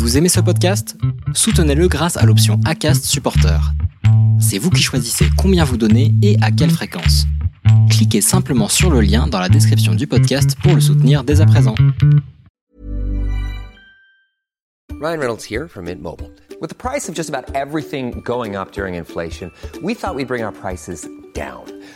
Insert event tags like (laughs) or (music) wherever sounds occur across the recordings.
Vous aimez ce podcast? Soutenez-le grâce à l'option ACAST Supporter. C'est vous qui choisissez combien vous donnez et à quelle fréquence. Cliquez simplement sur le lien dans la description du podcast pour le soutenir dès à présent. Ryan Reynolds here from Mint Mobile. With the price of just about everything going up during inflation, we thought we'd bring our prices down.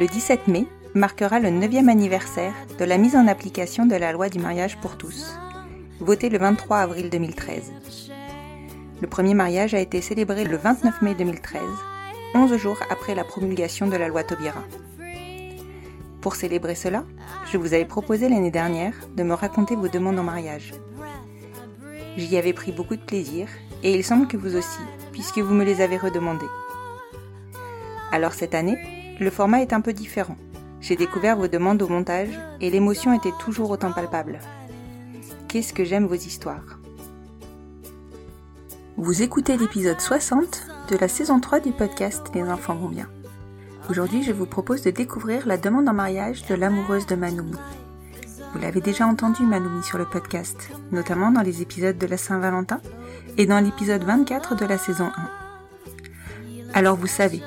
Le 17 mai marquera le 9e anniversaire de la mise en application de la loi du mariage pour tous, votée le 23 avril 2013. Le premier mariage a été célébré le 29 mai 2013, 11 jours après la promulgation de la loi Taubira. Pour célébrer cela, je vous avais proposé l'année dernière de me raconter vos demandes en mariage. J'y avais pris beaucoup de plaisir et il semble que vous aussi, puisque vous me les avez redemandées. Alors cette année, le format est un peu différent. J'ai découvert vos demandes au montage et l'émotion était toujours autant palpable. Qu'est-ce que j'aime vos histoires? Vous écoutez l'épisode 60 de la saison 3 du podcast Les enfants vont bien. Aujourd'hui, je vous propose de découvrir la demande en mariage de l'amoureuse de Manoumi. Vous l'avez déjà entendu Manoumi sur le podcast, notamment dans les épisodes de la Saint-Valentin et dans l'épisode 24 de la saison 1. Alors vous savez,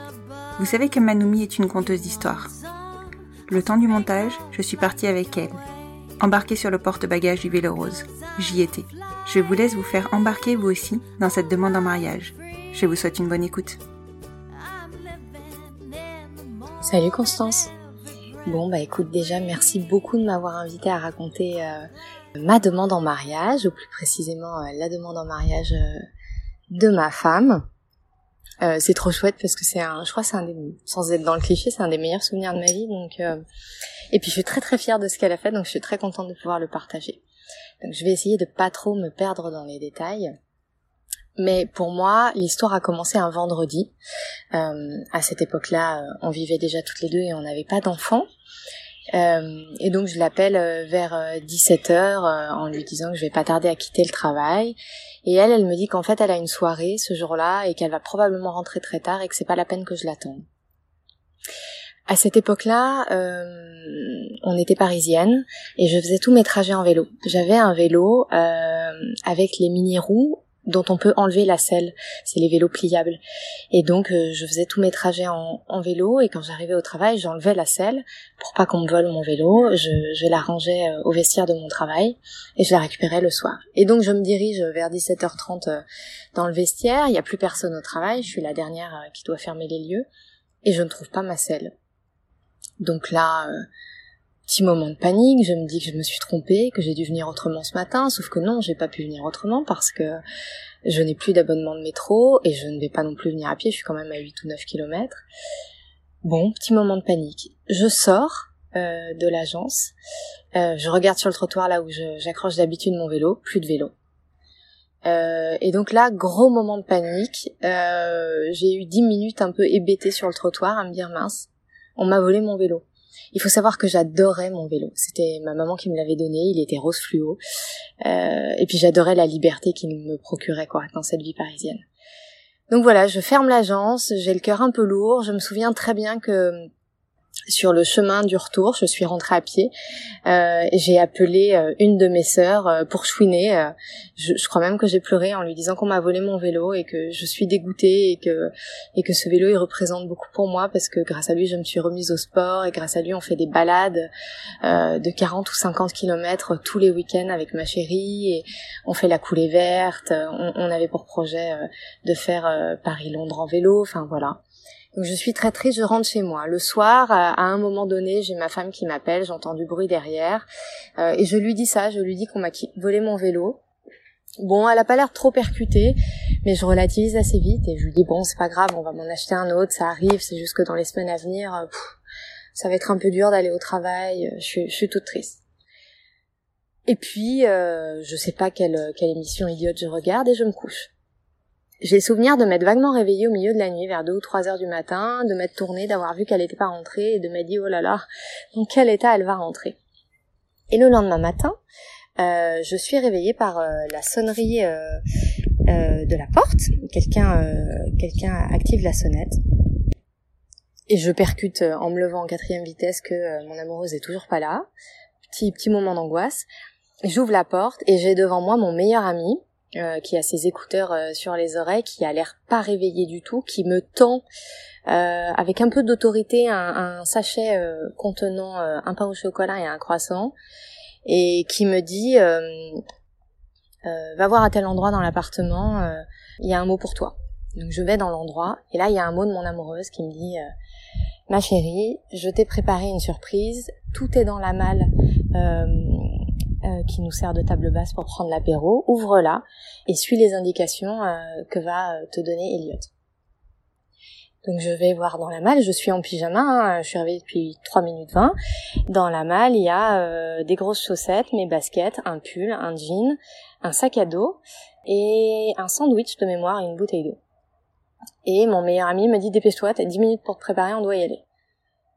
vous savez que Manoumi est une conteuse d'histoire. Le temps du montage, je suis partie avec elle, embarquée sur le porte-bagages du vélo rose. J'y étais. Je vous laisse vous faire embarquer vous aussi dans cette demande en mariage. Je vous souhaite une bonne écoute. Salut Constance. Bon bah écoute déjà merci beaucoup de m'avoir invité à raconter euh, ma demande en mariage, ou plus précisément euh, la demande en mariage euh, de ma femme. Euh, c'est trop chouette parce que c'est un, je crois c'est un des, sans être dans le cliché, c'est un des meilleurs souvenirs de ma vie. Donc euh, et puis je suis très très fière de ce qu'elle a fait, donc je suis très contente de pouvoir le partager. Donc je vais essayer de pas trop me perdre dans les détails. Mais pour moi, l'histoire a commencé un vendredi. Euh, à cette époque-là, on vivait déjà toutes les deux et on n'avait pas d'enfants. Euh, et donc je l'appelle euh, vers 17h en lui disant que je vais pas tarder à quitter le travail. Et elle, elle me dit qu'en fait elle a une soirée ce jour-là et qu'elle va probablement rentrer très tard et que c'est pas la peine que je l'attende. À cette époque-là, euh, on était parisienne et je faisais tous mes trajets en vélo. J'avais un vélo euh, avec les mini roues dont on peut enlever la selle, c'est les vélos pliables. Et donc euh, je faisais tous mes trajets en, en vélo et quand j'arrivais au travail, j'enlevais la selle pour pas qu'on me vole mon vélo, je, je la rangeais euh, au vestiaire de mon travail et je la récupérais le soir. Et donc je me dirige vers 17h30 euh, dans le vestiaire, il y a plus personne au travail, je suis la dernière euh, qui doit fermer les lieux et je ne trouve pas ma selle. Donc là, petit moment de panique, je me dis que je me suis trompée, que j'ai dû venir autrement ce matin, sauf que non, j'ai pas pu venir autrement parce que je n'ai plus d'abonnement de métro et je ne vais pas non plus venir à pied, je suis quand même à 8 ou 9 kilomètres. Bon, petit moment de panique. Je sors euh, de l'agence, euh, je regarde sur le trottoir là où j'accroche d'habitude mon vélo, plus de vélo. Euh, et donc là, gros moment de panique. Euh, j'ai eu 10 minutes un peu hébétée sur le trottoir à me dire mince, on m'a volé mon vélo. Il faut savoir que j'adorais mon vélo. C'était ma maman qui me l'avait donné. Il était rose fluo. Euh, et puis j'adorais la liberté qu'il me procurait quoi dans cette vie parisienne. Donc voilà, je ferme l'agence. J'ai le cœur un peu lourd. Je me souviens très bien que sur le chemin du retour, je suis rentrée à pied. Euh, j'ai appelé euh, une de mes sœurs euh, pour chouiner. euh, je, je crois même que j'ai pleuré en lui disant qu'on m'a volé mon vélo et que je suis dégoûtée et que et que ce vélo il représente beaucoup pour moi parce que grâce à lui je me suis remise au sport et grâce à lui on fait des balades euh, de 40 ou 50 kilomètres tous les week-ends avec ma chérie et on fait la coulée verte. On, on avait pour projet de faire Paris-Londres en vélo. Enfin voilà. Donc je suis très triste, je rentre chez moi. Le soir, à à un moment donné, j'ai ma femme qui m'appelle, j'entends du bruit derrière, euh, et je lui dis ça, je lui dis qu'on m'a volé mon vélo. Bon, elle a pas l'air trop percutée, mais je relativise assez vite et je lui dis bon, c'est pas grave, on va m'en acheter un autre, ça arrive, c'est juste que dans les semaines à venir, euh, ça va être un peu dur d'aller au travail, je suis, je suis toute triste. Et puis, euh, je sais pas quelle, quelle émission idiote je regarde et je me couche. J'ai souvenir de m'être vaguement réveillée au milieu de la nuit, vers 2 ou 3 heures du matin, de m'être tournée, d'avoir vu qu'elle n'était pas rentrée et de m'être dit oh là là, dans quel état elle va rentrer. Et le lendemain matin, euh, je suis réveillée par euh, la sonnerie euh, euh, de la porte. Quelqu'un, quelqu'un active la sonnette. Et je percute en me levant en quatrième vitesse que mon amoureuse est toujours pas là. Petit petit moment d'angoisse. J'ouvre la porte et j'ai devant moi mon meilleur ami euh, qui a ses écouteurs sur les oreilles, qui a l'air pas réveillé du tout, qui me tend euh, avec un peu d'autorité un, un, sachet contenant un pain au chocolat et un croissant et qui me dit euh, euh, va voir à tel endroit dans l'appartement, euh, il y a un mot pour toi. Donc je vais dans l'endroit et là il y a un mot de mon amoureuse qui me dit ma chérie, je t'ai préparé une surprise, tout est dans la malle qui nous sert de table basse pour prendre l'apéro, ouvre-la et suis les indications que va te donner Elliot. Donc je vais voir dans la malle, je suis en pyjama, hein, je suis réveillée depuis 3 minutes 20. Dans la malle, il y a euh, des grosses chaussettes, mes baskets, un pull, un jean, un sac à dos et un sandwich de mémoire et une bouteille d'eau. Et mon meilleur ami me dit dépêche-toi, t'as 10 minutes pour te préparer, on doit y aller.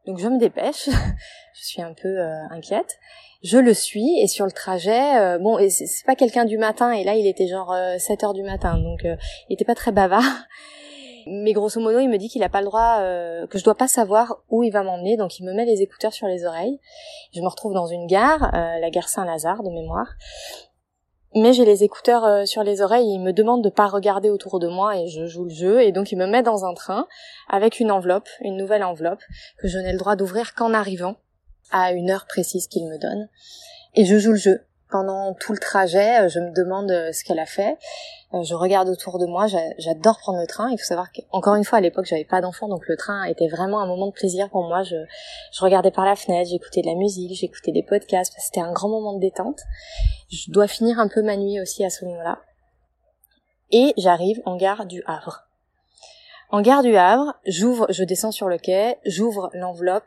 Donc je me dépêche, (laughs) je suis un peu euh, inquiète. Je le suis et sur le trajet, euh, bon, et c'est pas quelqu'un du matin et là il était genre 7 heures du matin, donc il était pas très bavard. (laughs) Mais grosso modo, il me dit qu'il a pas le droit, euh, que je dois pas savoir où il va m'emmener, donc il me met les écouteurs sur les oreilles. Je me retrouve dans une gare, euh, la gare Saint-Lazare de mémoire. Mais j'ai les écouteurs euh, sur les oreilles, il me demande de pas regarder autour de moi et je joue le jeu et donc il me met dans un train avec une enveloppe, une nouvelle enveloppe que je n'ai le droit d'ouvrir qu'en arrivant à une heure précise qu'il me donne. Et je joue le jeu pendant tout le trajet, euh, je me demande euh, ce qu'elle a fait. Euh, je regarde autour de moi. J'adore prendre le train. Il faut savoir qu'encore une fois, à l'époque, j'avais pas d'enfant, donc le train était vraiment un moment de plaisir pour moi. Je, regardais par la fenêtre, j'écoutais de la musique, j'écoutais des podcasts. C'était un grand moment de détente. Je dois finir un peu ma nuit aussi à ce moment-là. Et j'arrive en gare du Havre. En gare du Havre, j'ouvre, je descends sur le quai, j'ouvre l'enveloppe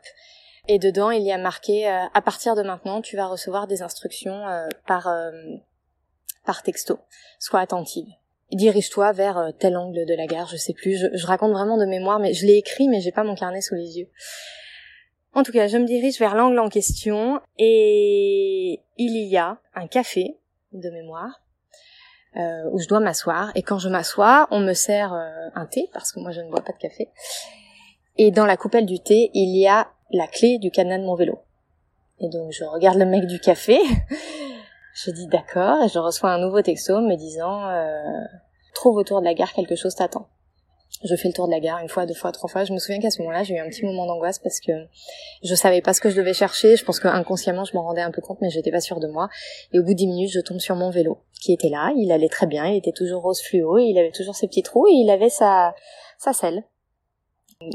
et dedans, il y a marqué euh, à partir de maintenant, tu vas recevoir des instructions euh, par euh, par texto. Sois attentive. Dirige-toi vers tel angle de la gare, je sais plus. Je, raconte vraiment de mémoire, mais je l'ai écrit, mais j'ai pas mon carnet sous les yeux. En tout cas, je me dirige vers l'angle en question et il y a un café de mémoire où je dois m'asseoir. Et quand je m'assois, on me sert un thé parce que moi je ne bois pas de café. Et dans la coupelle du thé, il y a la clé du cadenas de mon vélo. Et donc je regarde le mec du café, (laughs) je dis d'accord, et je reçois un nouveau texto me disant euh, trouve autour de la gare quelque chose t'attend. Je fais le tour de la gare une fois, deux fois, trois fois. Je me souviens qu'à ce moment-là, j'ai eu un petit moment d'angoisse parce que je savais pas ce que je devais chercher. Je pense qu'inconsciemment, je m'en rendais un peu compte, mais j'étais pas sûre de moi. Et au bout de dix minutes, je tombe sur mon vélo, qui était là. Il allait très bien. Il était toujours rose fluo. il avait toujours ses petits trous. Et il avait sa, sa selle.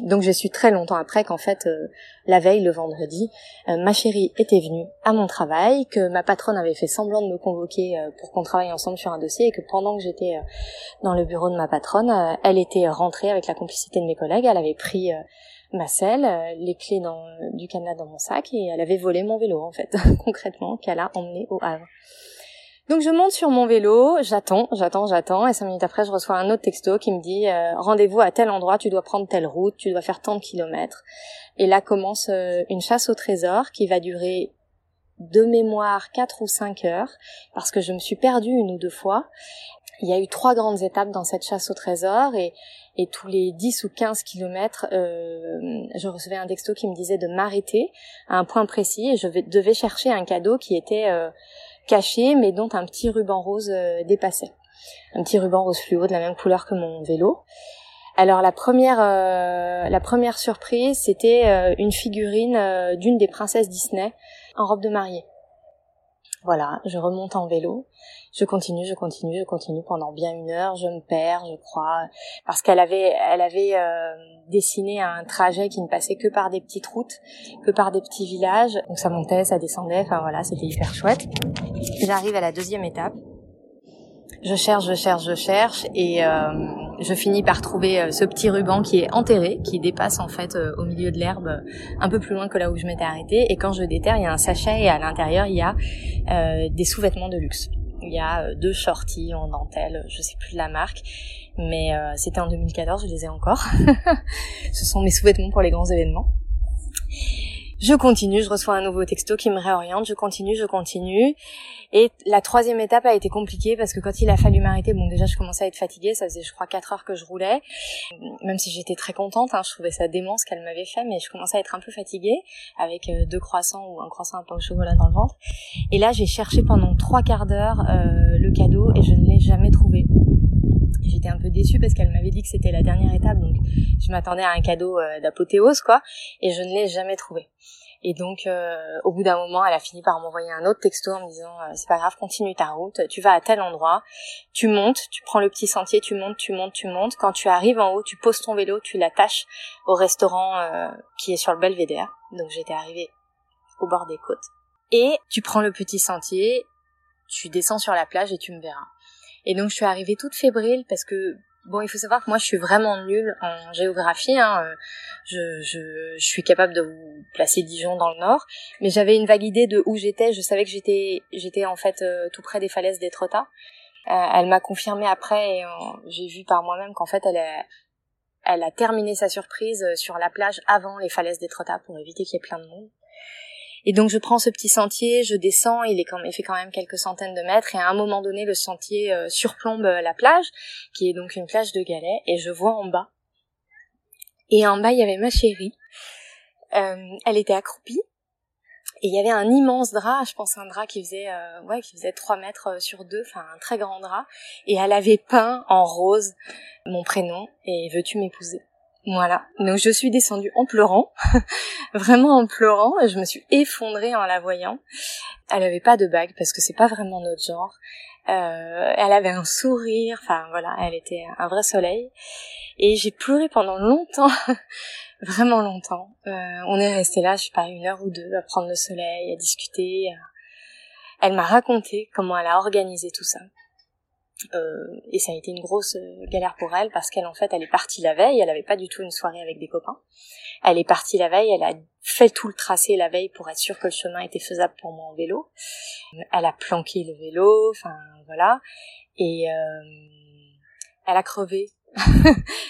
Donc j'ai su très longtemps après qu'en fait euh, la veille, le vendredi, euh, ma chérie était venue à mon travail, que ma patronne avait fait semblant de me convoquer euh, pour qu'on travaille ensemble sur un dossier et que pendant que j'étais dans le bureau de ma patronne, elle était rentrée avec la complicité de mes collègues, elle avait pris ma selle, les clés dans, du Canada dans mon sac et elle avait volé mon vélo en fait, (laughs) concrètement, qu'elle a emmené au Havre. Donc je monte sur mon vélo, j'attends, j'attends, j'attends, et cinq minutes après je reçois un autre texto qui me dit euh, rendez-vous à tel endroit, tu dois prendre telle route, tu dois faire tant de kilomètres. Et là commence euh, une chasse au trésor qui va durer de mémoire quatre ou cinq heures, parce que je me suis perdue une ou deux fois. Il y a eu trois grandes étapes dans cette chasse au trésor et, et tous les 10 ou 15 kilomètres, euh, je recevais un texto qui me disait de m'arrêter à un point précis et je devais chercher un cadeau qui était caché, mais dont un petit ruban rose euh, dépassait. Un petit ruban rose fluo de la même couleur que mon vélo. Alors la première, euh, la première surprise, c'était euh, une figurine d'une des princesses Disney en robe de mariée. Voilà, je remonte en vélo, je continue, je continue, je continue pendant bien une heure, je me perds, je crois, parce qu'elle avait, elle avait euh, dessiné un trajet qui ne passait que par des petites routes, que par des petits villages, donc ça montait, ça descendait, enfin voilà, c'était hyper chouette. J'arrive à la deuxième étape, Je cherche, je cherche, je cherche. Et euh, je finis par trouver euh, ce petit ruban qui est enterré, qui dépasse en fait euh, au milieu de l'herbe euh, un peu plus loin que là où je m'étais arrêtée. Et quand je déterre, il y a un sachet et à l'intérieur il y a des sous-vêtements de luxe. Il y a deux shorties en dentelle, je sais plus de la marque, mais c'était en 2014, je les ai encore. (laughs) Ce sont mes sous-vêtements pour les grands événements. Je continue, je reçois un nouveau texto qui me réoriente, je continue, je continue. Et la troisième étape a été compliquée parce que quand il a fallu m'arrêter, bon déjà je commençais à être fatiguée, ça faisait je crois quatre heures que je roulais, même si j'étais très contente, hein, je trouvais ça dément ce qu'elle m'avait fait, mais je commençais à être un peu fatiguée avec euh, deux croissants ou un croissant à pain au chocolat dans le ventre. Et là j'ai cherché pendant trois quarts d'heure euh, le cadeau et je ne l'ai jamais trouvé. J'étais un peu déçue parce qu'elle m'avait dit que c'était la dernière étape, donc je m'attendais à un cadeau euh, d'apothéose, quoi, et je ne l'ai jamais trouvé. Et donc, euh, au bout d'un moment, elle a fini par m'envoyer un autre texto en me disant euh, c'est pas grave, continue ta route, tu vas à tel endroit, tu montes, tu prends le petit sentier, tu montes, tu montes, tu montes. Quand tu arrives en haut, tu poses ton vélo, tu l'attaches au restaurant qui est sur le Belvédère. Donc j'étais arrivée au bord des côtes. Et tu prends le petit sentier, tu descends sur la plage et tu me verras. Et donc je suis arrivée toute fébrile parce que bon, il faut savoir que moi je suis vraiment nulle en géographie. Hein. euh, Je, je, je suis capable de vous placer Dijon dans le nord, mais j'avais une vague idée de où j'étais. Je savais que j'étais, j'étais en fait euh, tout près des falaises d'Étretat. Euh, elle m'a confirmé après et j'ai vu par moi-même qu'en fait elle a, elle a terminé sa surprise sur la plage avant les falaises d'Étretat pour éviter qu'il y ait plein de monde. Et donc je prends ce petit sentier, je descends, il est quand même, il fait quand même quelques centaines de mètres, et à un moment donné le sentier euh, surplombe euh, la plage, qui est donc une plage de galets, et je vois en bas. Et en bas il y avait ma chérie. Euh, elle était accroupie. Et il y avait un immense drap, je pense un drap qui faisait euh, ouais qui faisait 3 mètres euh, sur deux, enfin un très grand drap. Et elle avait peint en rose mon prénom et veux-tu m'épouser? Voilà. Donc je suis descendue en pleurant, (laughs) vraiment en pleurant, je me suis effondrée en la voyant. Elle avait pas de bague parce que c'est pas vraiment notre genre. Euh, elle avait un sourire, enfin voilà, elle était un vrai soleil. Et j'ai pleuré pendant longtemps, (laughs) vraiment longtemps. Euh, on est resté là, je sais pas, une heure ou deux à prendre le soleil, à discuter. Elle m'a raconté comment elle a organisé tout ça. Euh, et ça a été une grosse euh, galère pour elle parce qu'elle en fait elle est partie la veille, elle avait pas du tout une soirée avec des copains. Elle est partie la veille, elle a fait tout le tracé la veille pour être sûre que le chemin était faisable pour moi en vélo. Elle a planqué le vélo, enfin voilà, et euh, elle a crevé. (laughs)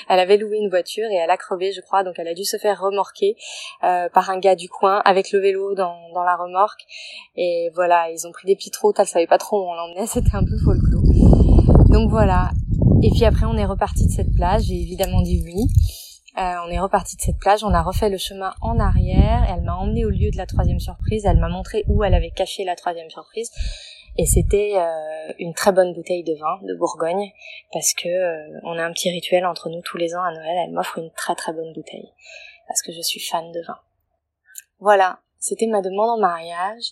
elle avait loué une voiture et elle a crevé, je crois, donc elle a dû se faire remorquer euh, par un gars du coin avec le vélo dans, dans la remorque. Et voilà, ils ont pris des petites routes, elle savait pas trop où on l'emmenait, (laughs) c'était un peu folklore. Donc voilà. Et puis après, on est reparti de cette plage. J'ai évidemment dit oui. Euh, on est reparti de cette plage. On a refait le chemin en arrière. Elle m'a emmené au lieu de la troisième surprise. Elle m'a montré où elle avait caché la troisième surprise. Et c'était euh, une très bonne bouteille de vin de Bourgogne parce que euh, on a un petit rituel entre nous tous les ans à Noël. Elle m'offre une très très bonne bouteille parce que je suis fan de vin. Voilà, c'était ma demande en mariage.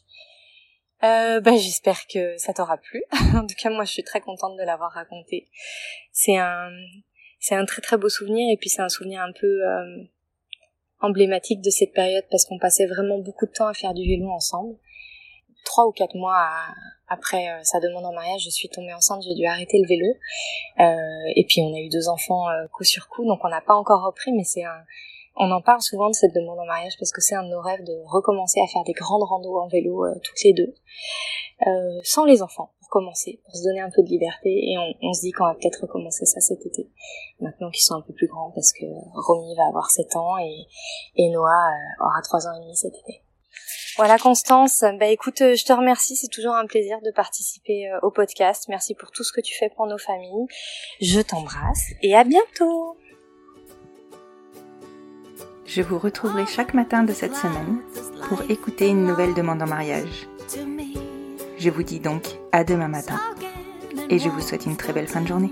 Euh, bah, j'espère que ça t'aura plu. (laughs) en tout cas, moi, je suis très contente de l'avoir raconté. C'est un, c'est un très très beau souvenir et puis c'est un souvenir un peu euh, emblématique de cette période parce qu'on passait vraiment beaucoup de temps à faire du vélo ensemble. Trois ou quatre mois après euh, sa demande en mariage, je suis tombée enceinte, j'ai dû arrêter le vélo. Euh, et puis on a eu deux enfants euh, coup sur coup, donc on n'a pas encore repris, mais c'est un, on en parle souvent de cette demande en mariage parce que c'est un de nos rêves de recommencer à faire des grandes randos en vélo euh, toutes les deux, euh, sans les enfants pour commencer, pour se donner un peu de liberté et on, on se dit qu'on va peut-être recommencer ça cet été, maintenant qu'ils sont un peu plus grands parce que Romy va avoir 7 ans et, et Noah euh, aura 3 ans et demi cet été. Voilà Constance, bah écoute, euh, je te remercie, c'est toujours un plaisir de participer euh, au podcast. Merci pour tout ce que tu fais pour nos familles. Je t'embrasse et à bientôt. Je vous retrouverai chaque matin de cette semaine pour écouter une nouvelle demande en mariage. Je vous dis donc à demain matin et je vous souhaite une très belle fin de journée.